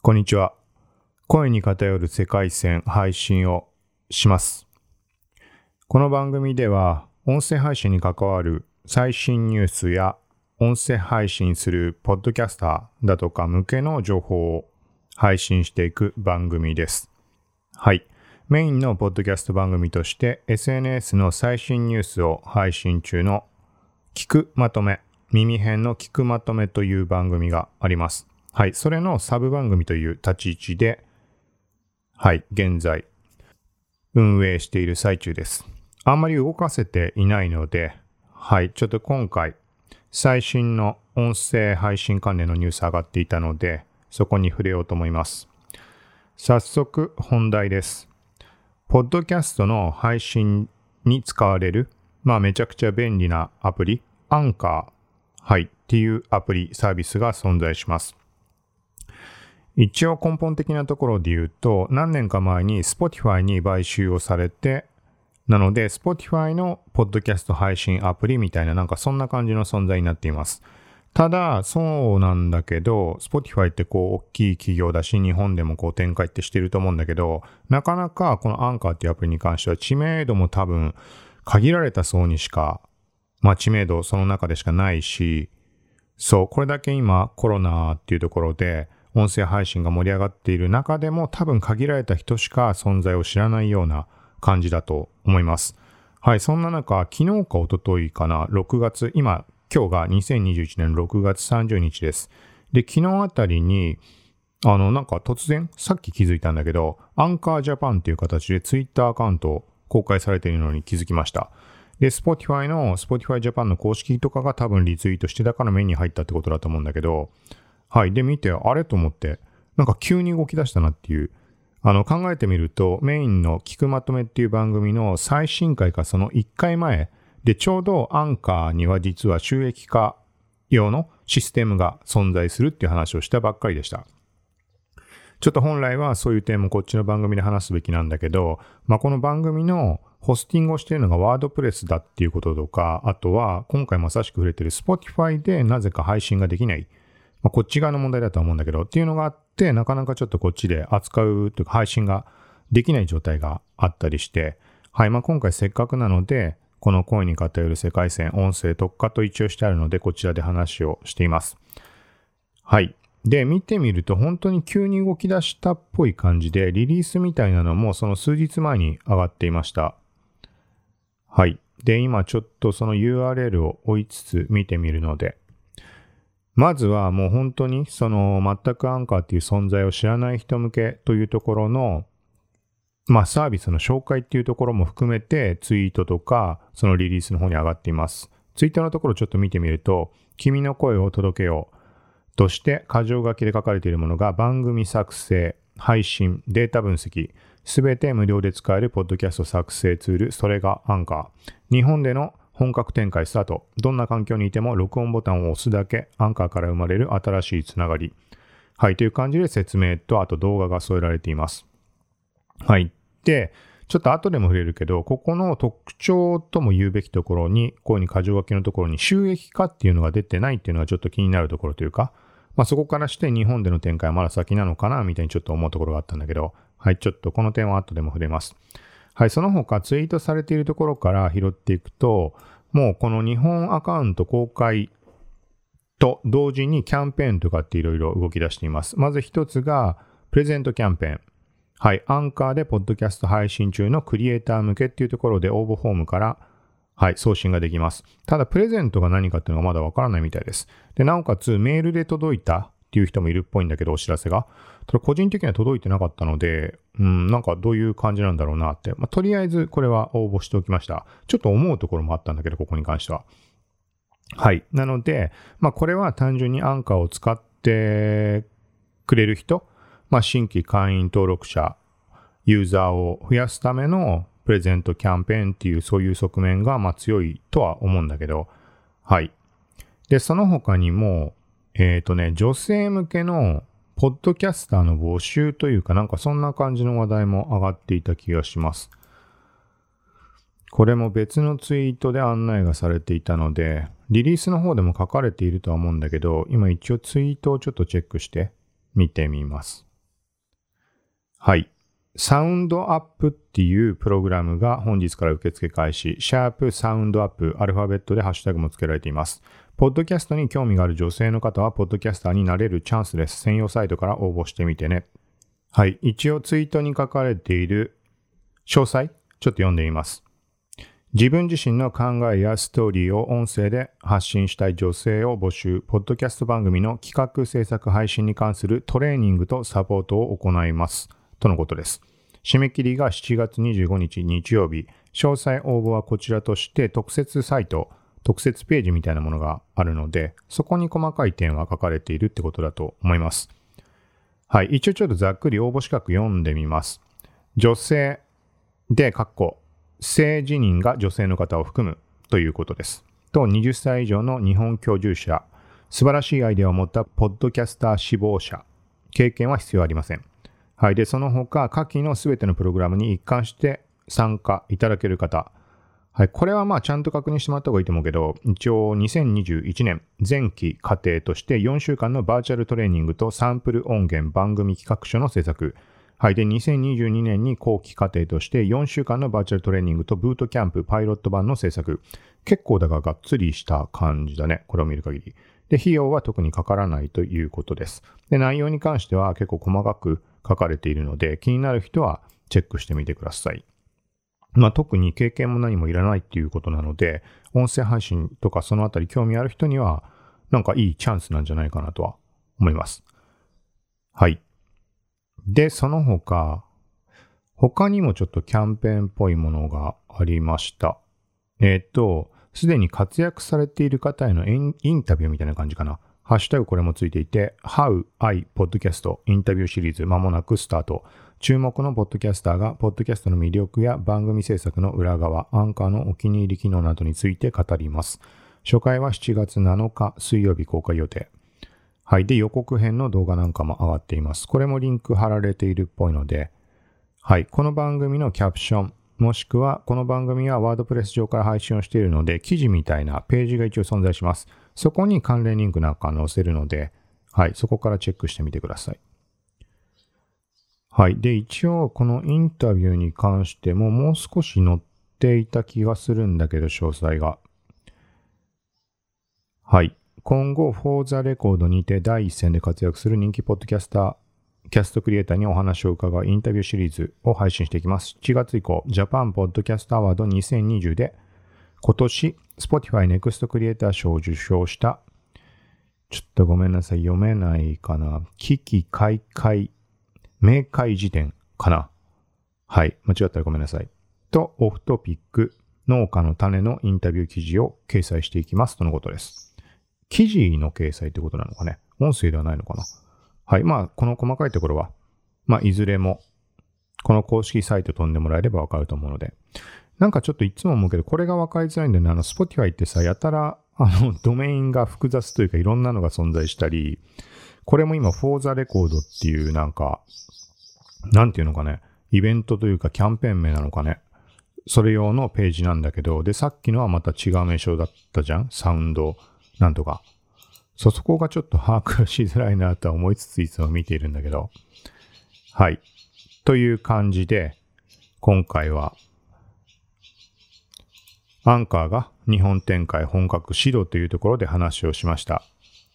こんにちは。声に偏る世界線配信をします。この番組では、音声配信に関わる最新ニュースや音声配信するポッドキャスターだとか向けの情報を配信していく番組です。はい。メインのポッドキャスト番組として SNS の最新ニュースを配信中の聞くまとめ、耳編の聞くまとめという番組があります。はい。それのサブ番組という立ち位置で、はい。現在、運営している最中です。あんまり動かせていないので、はい。ちょっと今回、最新の音声配信関連のニュース上がっていたので、そこに触れようと思います。早速、本題です。ポッドキャストの配信に使われる、まあめちゃくちゃ便利なアプリ、アンカー、はい、っていうアプリ、サービスが存在します。一応根本的なところで言うと、何年か前に Spotify に買収をされて、なので Spotify のポッドキャスト配信アプリみたいななんかそんな感じの存在になっています。ただ、そうなんだけど、Spotify ってこう大きい企業だし、日本でもこう展開ってしてると思うんだけど、なかなかこのアンカーっていうアプリに関しては知名度も多分限られた層にしか、まあ知名度その中でしかないし、そう、これだけ今コロナっていうところで、音声配信が盛り上がっている中でも多分限られた人しか存在を知らないような感じだと思います。はい、そんな中、昨日か一昨日かな、6月、今、今日が2021年6月30日です。で、昨日あたりに、あの、なんか突然、さっき気づいたんだけど、アンカージャパンっていう形で Twitter アカウント公開されているのに気づきました。で、Spotify の Spotify Japan の公式とかが多分リツイートしてたから目に入ったってことだと思うんだけど、はい。で、見て、あれ？と思って、なんか急に動き出したなっていう。あの、考えてみると、メインの聞くまとめっていう番組の最新回かその1回前で、ちょうどアンカーには実は収益化用のシステムが存在するっていう話をしたばっかりでした。ちょっと本来はそういう点もこっちの番組で話すべきなんだけど、まあ、この番組のホスティングをしているのがワードプレスだっていうこととか、あとは今回まさしく触れてる Spotify でなぜか配信ができない。まあ、こっち側の問題だと思うんだけど、っていうのがあって、なかなかちょっとこっちで扱うというか配信ができない状態があったりして、はい、まあ、今回せっかくなので、この声に偏る世界線、音声特化と一応してあるので、こちらで話をしています。はい。で、見てみると本当に急に動き出したっぽい感じで、リリースみたいなのもその数日前に上がっていました。はい。で、今ちょっとその URL を追いつつ見てみるので、まずはもう本当にその全くアンカーっていう存在を知らない人向けというところのまあサービスの紹介っていうところも含めてツイートとかそのリリースの方に上がっています。ツイッターのところちょっと見てみると君の声を届けようとして箇条書きで書かれているものが番組作成、配信、データ分析、すべて無料で使えるポッドキャスト作成ツール、それがアンカー。日本での本格展開スタート。どんな環境にいても録音ボタンを押すだけ、アンカーから生まれる新しいつながり。はい、という感じで説明と、あと動画が添えられています。はい。で、ちょっと後でも触れるけど、ここの特徴とも言うべきところに、こういうに箇条書きのところに収益化っていうのが出てないっていうのがちょっと気になるところというか、まあそこからして日本での展開はまだ先なのかなみたいにちょっと思うところがあったんだけど、はい、ちょっとこの点は後でも触れます。はい、その他ツイートされているところから拾っていくと、もうこの日本アカウント公開と同時にキャンペーンとかっていろいろ動き出しています。まず一つが、プレゼントキャンペーン。はい、アンカーでポッドキャスト配信中のクリエイター向けっていうところで応募フォームから、はい、送信ができます。ただ、プレゼントが何かっていうのがまだわからないみたいです。で、なおかつ、メールで届いたっていう人もいるっぽいんだけど、お知らせが。ただ個人的には届いてなかったので、うん、なんかどういう感じなんだろうなって。まあ、とりあえずこれは応募しておきました。ちょっと思うところもあったんだけど、ここに関しては。はい。なので、まあ、これは単純にアンカーを使ってくれる人、まあ、新規会員登録者、ユーザーを増やすためのプレゼントキャンペーンっていうそういう側面がまあ強いとは思うんだけど、はい。で、その他にも、えっ、ー、とね、女性向けのポッドキャスターの募集というかなんかそんな感じの話題も上がっていた気がします。これも別のツイートで案内がされていたので、リリースの方でも書かれているとは思うんだけど、今一応ツイートをちょっとチェックして見てみます。はい。サウンドアップっていうプログラムが本日から受付開始。シャープサウンドアップ、アルファベットでハッシュタグも付けられています。ポッドキャストに興味がある女性の方は、ポッドキャスターになれるチャンスです。専用サイトから応募してみてね。はい。一応ツイートに書かれている詳細、ちょっと読んでみます。自分自身の考えやストーリーを音声で発信したい女性を募集、ポッドキャスト番組の企画制作配信に関するトレーニングとサポートを行います。とのことです。締め切りが7月25日日曜日。詳細応募はこちらとして特設サイト、特設ページみたいなものがあるので、そこに細かい点は書かれているってことだと思います。はい。一応ちょっとざっくり応募資格読んでみます。女性で、括弧、性自認が女性の方を含むということです。と、20歳以上の日本居住者、素晴らしいアイデアを持ったポッドキャスター志望者、経験は必要ありません。はい。で、その他、下記のすべてのプログラムに一貫して参加いただける方。はい。これはまあちゃんと確認してもらった方がいいと思うけど、一応2021年前期過程として4週間のバーチャルトレーニングとサンプル音源番組企画書の制作。はい。で、2022年に後期過程として4週間のバーチャルトレーニングとブートキャンプパイロット版の制作。結構だががっつりした感じだね。これを見る限り。で、費用は特にかからないということです。で、内容に関しては結構細かく書かれているので、気になる人はチェックしてみてください。まあ、特に経験も何もいらないっていうことなので、音声配信とかそのあたり興味ある人には、なんかいいチャンスなんじゃないかなとは思います。はい。で、その他、他にもちょっとキャンペーンっぽいものがありました。えっ、と、すでに活躍されている方へのインタビューみたいな感じかな。ハッシュタグこれもついていて、How I Podcast インタビューシリーズまもなくスタート。注目のポッドキャスターが、ポッドキャストの魅力や番組制作の裏側、アンカーのお気に入り機能などについて語ります。初回は7月7日水曜日公開予定。はい。で、予告編の動画なんかも上がっています。これもリンク貼られているっぽいので、はい。この番組のキャプション、もしくは、この番組はワードプレス上から配信をしているので、記事みたいなページが一応存在します。そこに関連リンクなんか載せるので、はい、そこからチェックしてみてください。はい。で、一応、このインタビューに関しても、もう少し載っていた気がするんだけど、詳細が。はい。今後、フォーザレコードにて第一線で活躍する人気ポッドキャスター、キャストクリエイターにお話を伺うインタビューシリーズを配信していきます。7月以降、ジャパンポッドキャストアワード2020で、今年、Spotify Next クリエイター賞を受賞した、ちょっとごめんなさい、読めないかな。危機開会、明快辞典かな。はい、間違ったらごめんなさい。と、オフトピック、農家の種のインタビュー記事を掲載していきますとのことです。記事の掲載ってことなのかね。音声ではないのかな。はい。まあ、この細かいところは、まあ、いずれも、この公式サイト飛んでもらえればわかると思うので。なんかちょっといつも思うけど、これがわかりづらいんだよね。あの、Spotify ってさ、やたら、あの、ドメインが複雑というかいろんなのが存在したり、これも今、For the Record っていうなんか、なんていうのかね、イベントというかキャンペーン名なのかね。それ用のページなんだけど、で、さっきのはまた違う名称だったじゃん？サウンド、なんとか。そ、そこがちょっと把握しづらいなとは思いつついつも見ているんだけど。はい。という感じで、今回は、アンカーが日本展開本格指導というところで話をしました。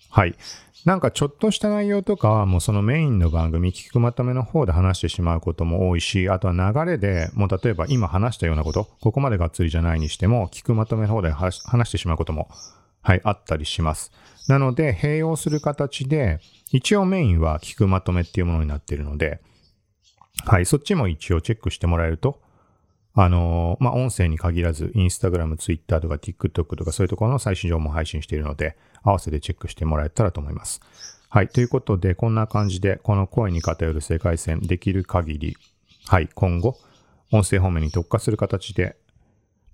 はい。なんかちょっとした内容とかはもうそのメインの番組、聞くまとめの方で話してしまうことも多いし、あとは流れでもう例えば今話したようなこと、ここまでがっつりじゃないにしても、聞くまとめの方で話してしまうことも、はい、あったりします。なので、併用する形で、一応メインは聞くまとめっていうものになっているので、はい、そっちも一応チェックしてもらえると、あのー、まあ、音声に限らず、インスタグラム、ツイッターとか TikTok とかそういうところの最新情報も配信しているので、合わせてチェックしてもらえたらと思います。はい。ということで、こんな感じで、この声に偏る世界線、できる限り、はい、今後、音声方面に特化する形で、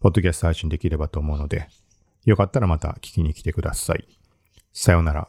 ポッドキャスト配信できればと思うので、よかったらまた聞きに来てください。さようなら。